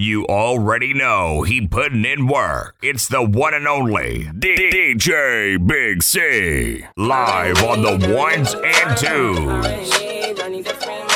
You already know he putting in work. It's the one and only DJ Big C. Live on the ones and twos.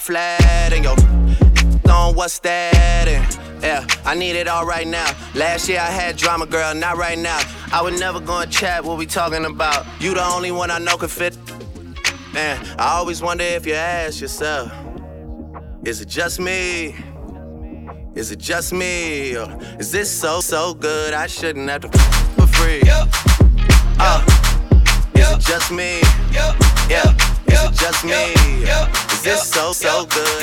Flat, flat, and yo. On what's that? And yeah, I need it all right now. Last year I had drama, girl, not right now. I would never go and chat what we talking about. You the only one I know could fit. Man, I always wonder if you ask yourself, is it just me? Is it just me? Or is this so, so good I shouldn't have to f- for free? Uh, is it just me? Yeah. Is it just me? Is this so, so good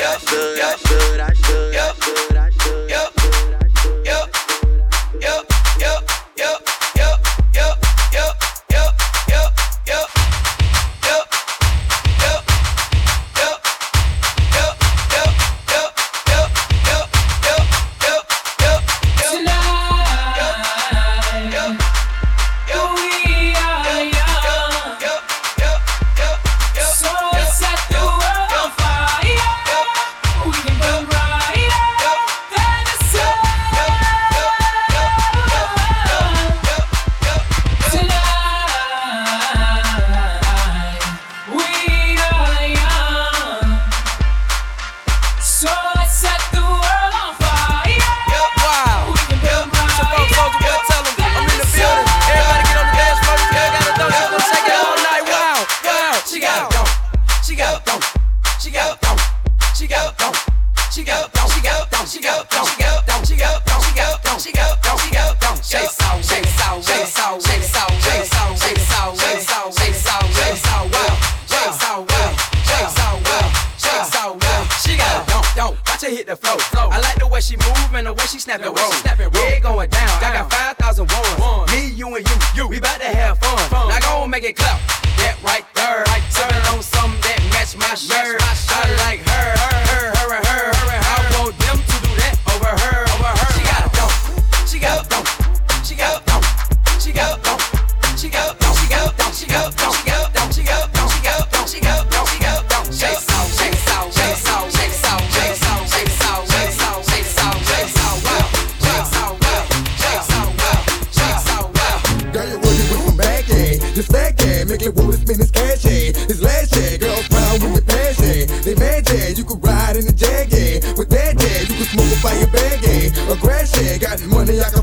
got money, I can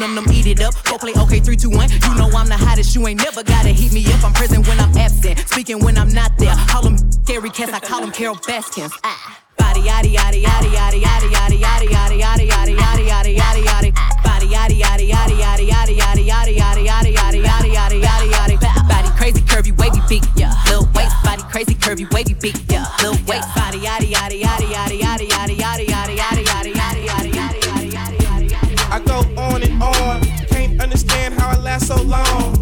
num num, eat it up. Go play okay, three, two, one. You know I'm the hottest, you ain't never gotta heat me up. I'm present when I'm absent, speaking when I'm not there. Call him Gary Cass, I call him Carol Baskins. Ah. Body, yaddy, yaddy, yaddy, yaddy, yaddy, yaddy, yaddy, yaddy, yaddy, yaddy, yaddy, yaddy, yaddy, yaddy. Body, yaddy, yaddy, yaddy, yaddy, yaddy, yaddy, yaddy, yaddy, yaddy, yaddy, yaddy, yaddy, yaddy, yaddy. Body crazy, curvy, wavy, big, yeah. Lil waist, body crazy, curvy, wavy, big, yeah. Lil waist, body, yaddy, yaddy, yaddy, yaddy, yaddy. so long.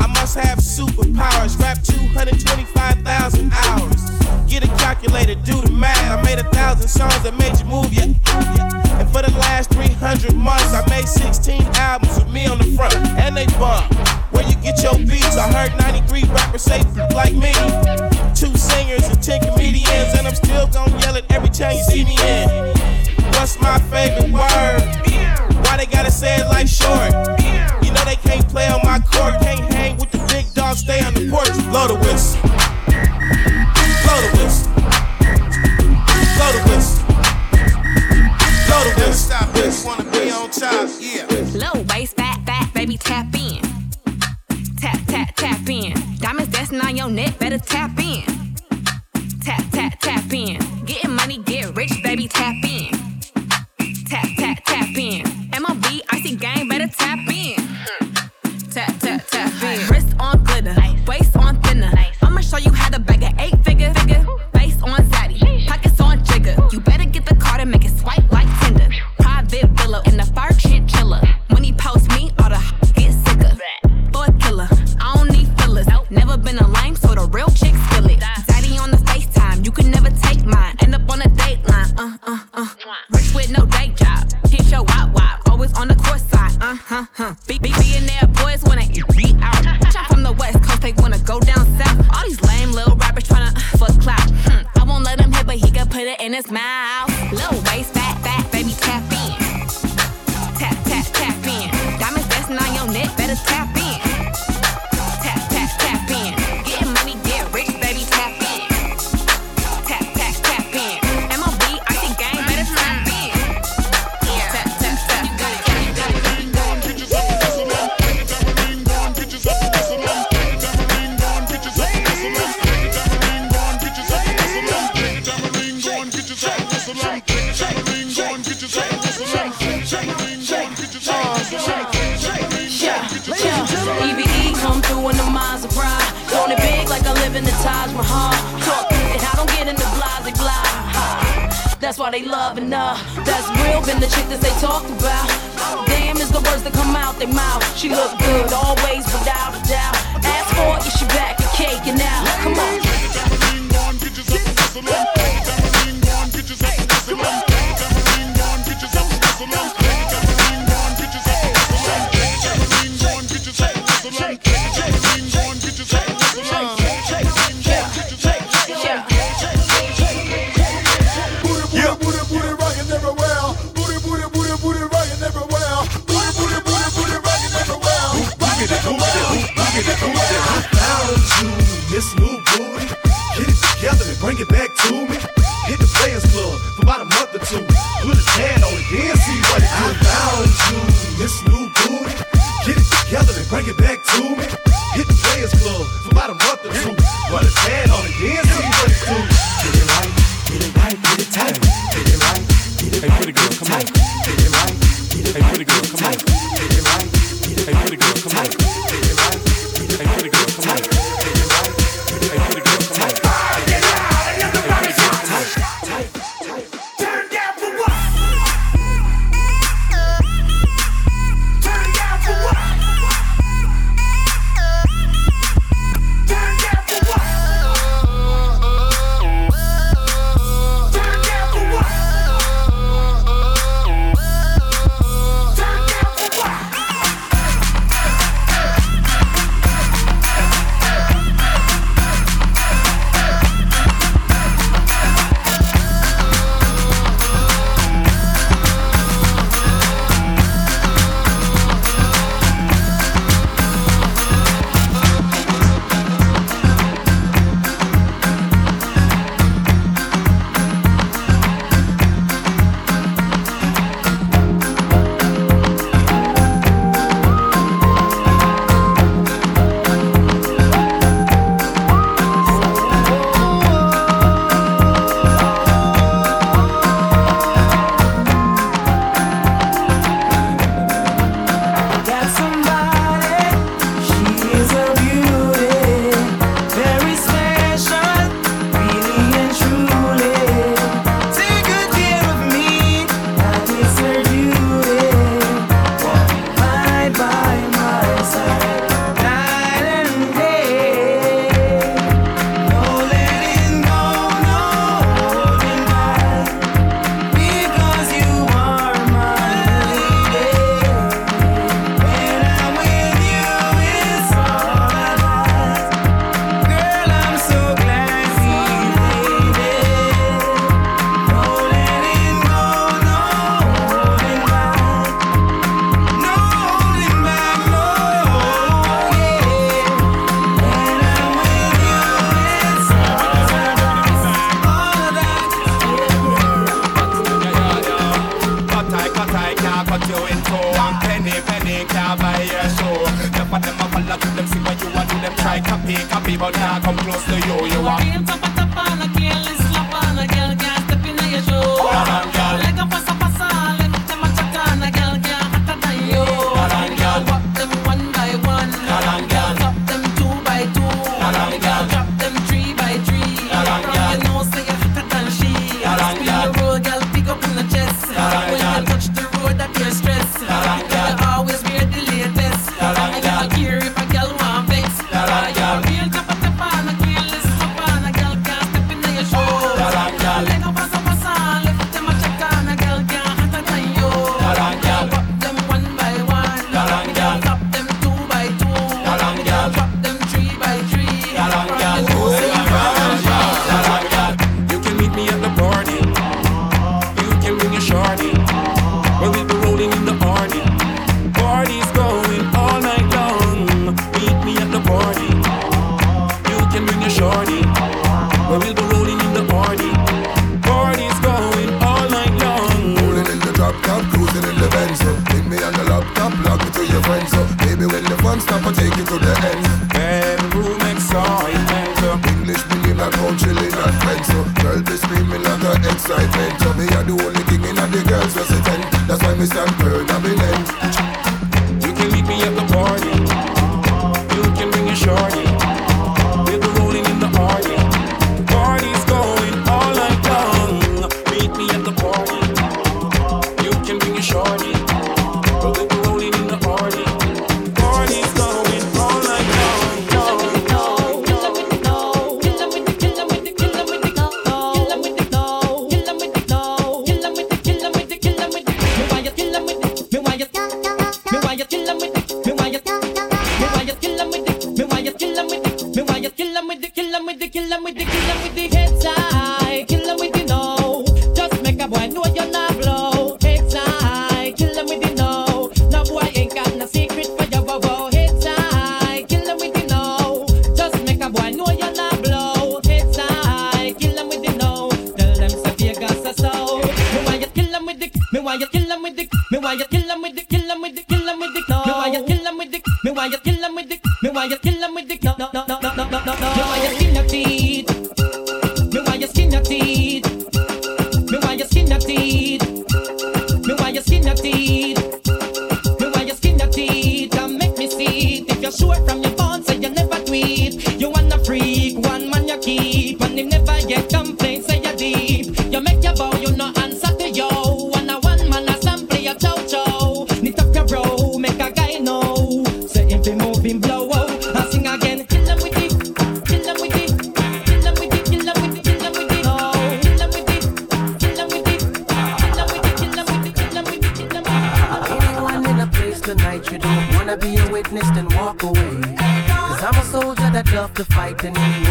I must have superpowers. Rap 225,000 hours. Get a calculator, do the math. I made a thousand songs that made you move, yeah, yeah. And for the last 300 months, I made 16 albums with me on the front, and they bump. Where you get your beats? I heard 93 rappers say like me. Two singers and 10 comedians, and I'm still gonna yell it every time you see me in. What's my favorite word? Why they gotta say it like short? can't play on my court. Can't hang with the big dogs, stay on the porch. Blow the whistle. Blow the whistle. Blow the whistle. Blow the whistle. Stop this. Wanna be on top, yeah. Low waist, fat, fat, baby, tap in. Tap, tap, tap in. Diamonds dancing on your neck, better tap in. tap Uh, that's real, been the chick that they talked about. Damn is the words that come out their mouth. She look good always, without a doubt. Ask for it, she back and now. Come on. Me on the laptop, log me to your friends. So baby, when the fun stop, I take you to the end. Bedroom excitement. English million not home chilling and friends. So girl be screaming like a excitement. So me are the only king in the girls resident. That's why me stand firm and me end. You can meet me at the party. You can bring your shorty. The, me why you kill 'em with the, kill 'em with the, kill 'em with no. Me why you kill 'em with the, me why you kill 'em with the, me why you kill 'em with no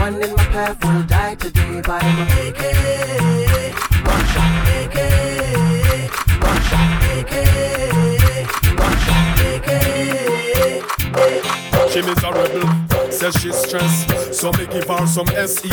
anyone in my path will die today by my AK. Gunshot, AK. Gunshot, AK. Gunshot, AK. She miserable, says she's stressed. So me give her some sex.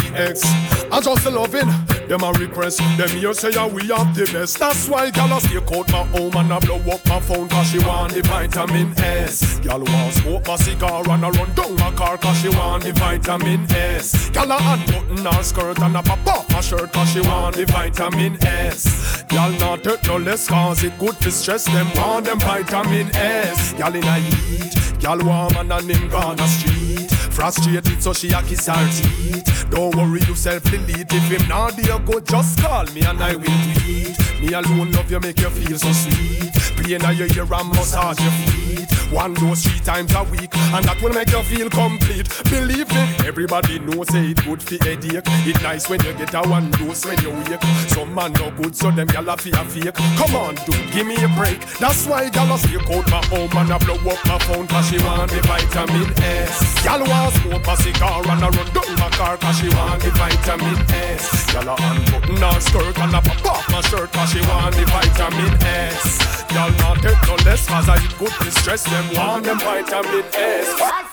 I just loving them a request. Them here say yeah, we have the best. That's why gal a stay out my home and I blow up my phone cause she want the vitamin S. Gal want smoke my cigar and I run down my car cause she want the vitamin S. Gal a unbutton her skirt and a pop off her shirt cause she want the vitamin S. Gal not take no less cause it good for stress. Them want them vitamin S. Gal in a heat. Gal man and him gone a street. Frustrated so she a kiss her teeth. Don't worry yourself delete. If him not there go just call me and I will tweet Me alone love you make you feel so sweet. Play in your ear and massage your feet One dose three times a week And that will make you feel complete. Believe me, everybody knows say it good for headache It nice when you get a one dose when you wake. Some man no good so them gyal a fear fake. Come on dude, give me a break. That's why gyal a stick out my home And I blow up my phone cause she want the vitamin S. Gyal want smoke a cigar and I run down my car cause she want the vitamin S. Gyal a unbutton her skirt and I pop off my shirt cause she want the vitamin S. Gyal not take no less cause I eat good to stress them warm, them white and it is.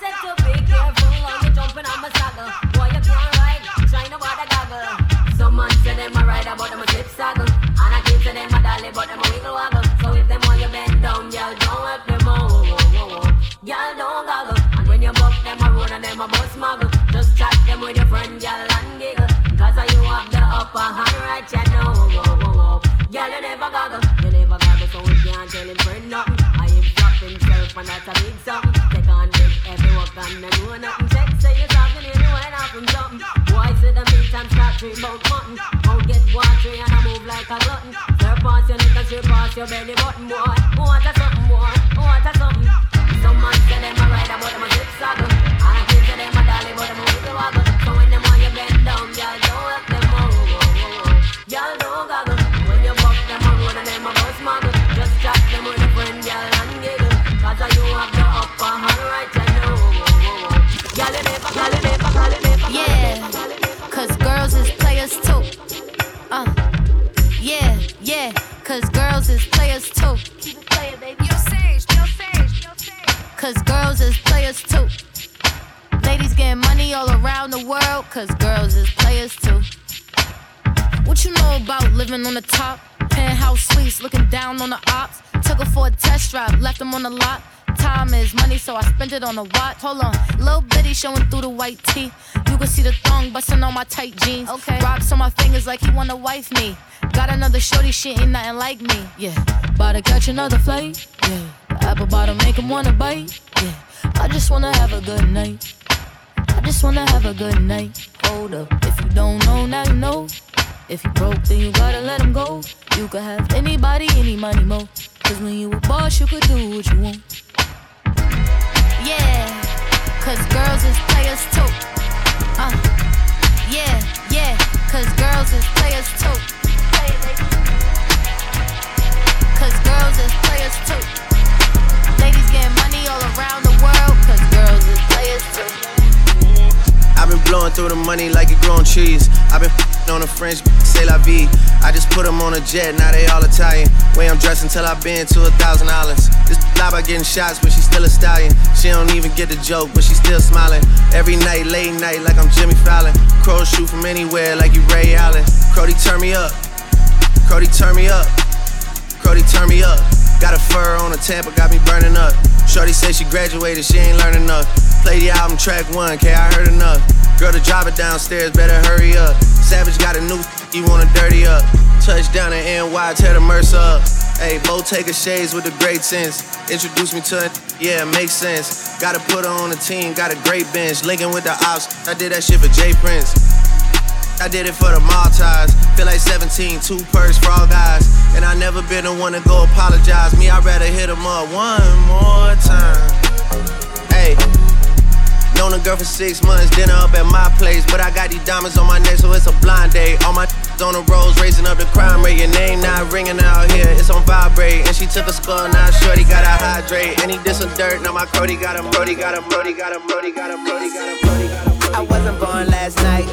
Neck and strip your belly button, boy. Want a something, boy. Want a something. Some man say them a ride about them the top? Penthouse suites, looking down on the ops. Took her for a test drive, left them on the lot. Time is money, so I spent it on a watch. Hold on, little bitty showing through the white tee. You can see the thong busting on my tight jeans. Okay, rocks on my fingers like he wanna wife me. Got another shorty, she ain't nothing like me. Yeah, about to catch another flight. Yeah, the apple bottom make him wanna bite. Yeah, I just wanna have a good night. I just wanna have a good night. Hold up, if you don't know, now you know. If you broke, then you gotta let him go. You could have anybody, any money, mo. Cause when you a boss, you could do what you want. Yeah, cause girls is players too. Uh, yeah, yeah, cause girls is players too. Cause girls is players too. Ladies getting money all around the world, cause girls is players too. I've been blowing through the money like it growing trees. I've been on a French, say la vie. I just put them on a jet, now they all Italian. Way I'm dressed until I've been to a thousand dollars. This by getting shots, but she's still a stallion. She don't even get the joke, but she still smiling. Every night, late night, like I'm Jimmy Fallon. Crows shoot from anywhere, like you Ray Allen. Crody, turn me up. Crody, turn me up. Crody, turn me up. Got a fur on a Tampa, got me burning up. Shorty say she graduated, she ain't learning enough. The album track one, K, I heard enough. Girl to drop it downstairs, better hurry up. Savage got a new, you wanna dirty up. Touchdown in NY, tear the Mercer up. Hey, Bo take a shades with a great sense. Introduce me to it, yeah, it makes sense. Gotta put her on the team, got a great bench. Linking with the ops, I did that shit for Jay Prince. I did it for the Maltese. Feel like 17, two purse for all guys. And I never been the one to go apologize. Me, I'd rather hit him up one more time. Hey, known a girl for six months, dinner up at my place. But I got these diamonds on my neck, so it's a blind date. All my on the roads, raising up the crime rate. Your name not ringing out here, it's on vibrate. And she took a skull, now shorty gotta hydrate. And he did some dirt, now my Cody got him, Brody got him, Brody got him, Brody got him, Brody got him, Brody got him. I wasn't born last night.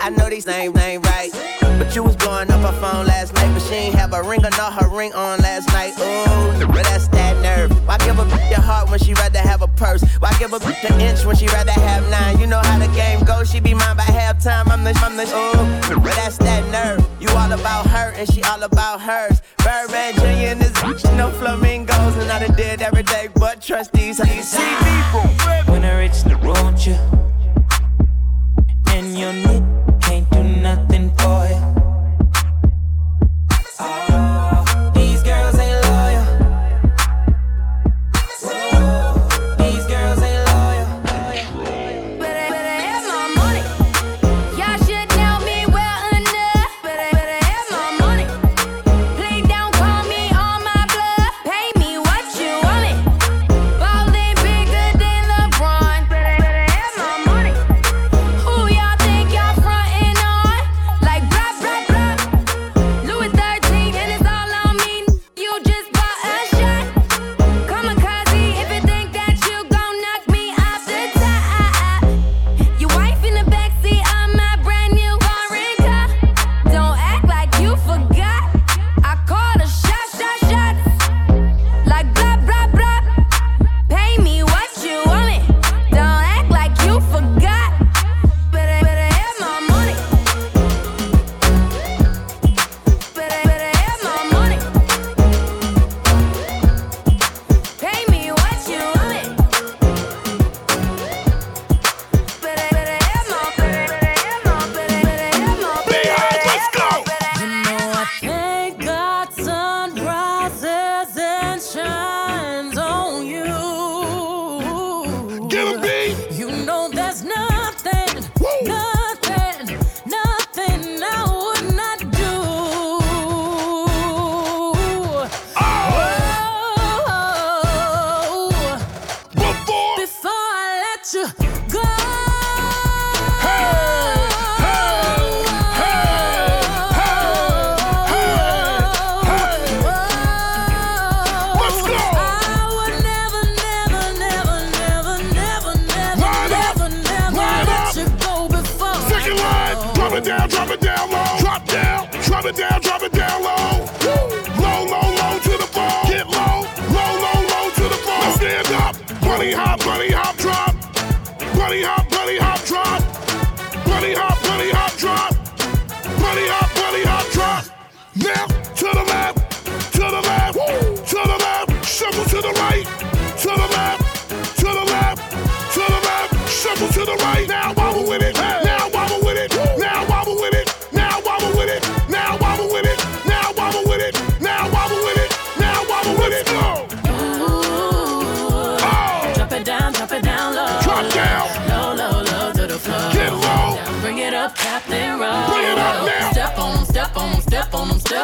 I know these names ain't right. But you was blowing up her phone last night, but she ain't have a ring or not her ring on last night. Ooh, but that's that nerve. Why give a bitch your heart when she rather have a purse? Why give a bitch an inch when she rather have nine? You know how the game goes, she be mine by halftime. I'm the, I'm the, ooh, but that's that nerve. You all about her and she all about hers. Birdman Jr. and this bitch, no flamingos, and I done did every day but trust these. See me, girl, drop it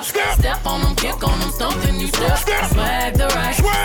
step, step on them, kick on them, stomp the new step, swag the right, swag.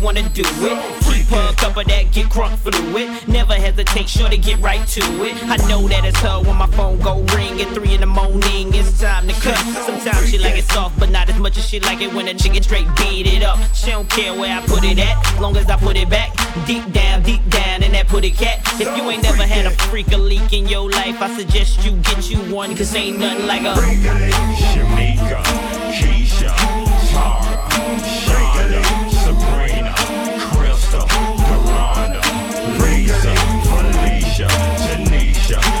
wanna do it. Free pub, cup of that, get crunk fluid. Never hesitate, sure to get right to it. I know that it's her when my phone go ring at three in the morning. It's time to cut. Sometimes she like it soft, but not as much as she like it when a nigga straight beat it up. She don't care where I put it at, as long as I put it back. Deep down, deep down in that putty cat. If you ain't never had a freak a leak in your life, I suggest you get you one, cause ain't nothing like a. Shamika, Keisha, Tara. pressure.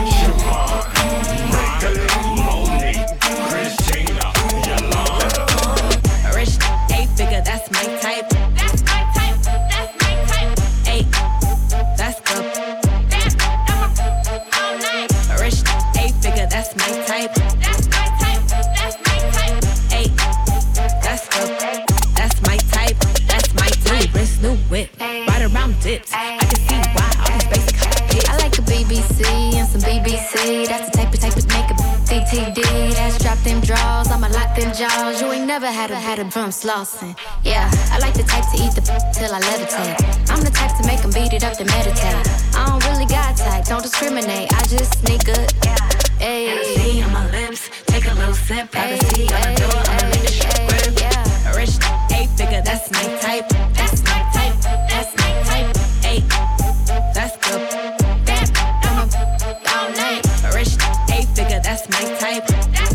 Never had a had a drum slossing. Yeah, I like the type to eat the till I levitate. I'm the type to make them beat it up to meditate. I don't really got type, don't discriminate. I just sneak good. Hey, Hennessy on my lips, take a little sip. Privacy on the door, I'ma make the grip. Yeah, rich eight figure, that's my type. That's my type. That's my type. Eight, that's good. Bam, I'm a all night. Rich eight figure, that's my type. That's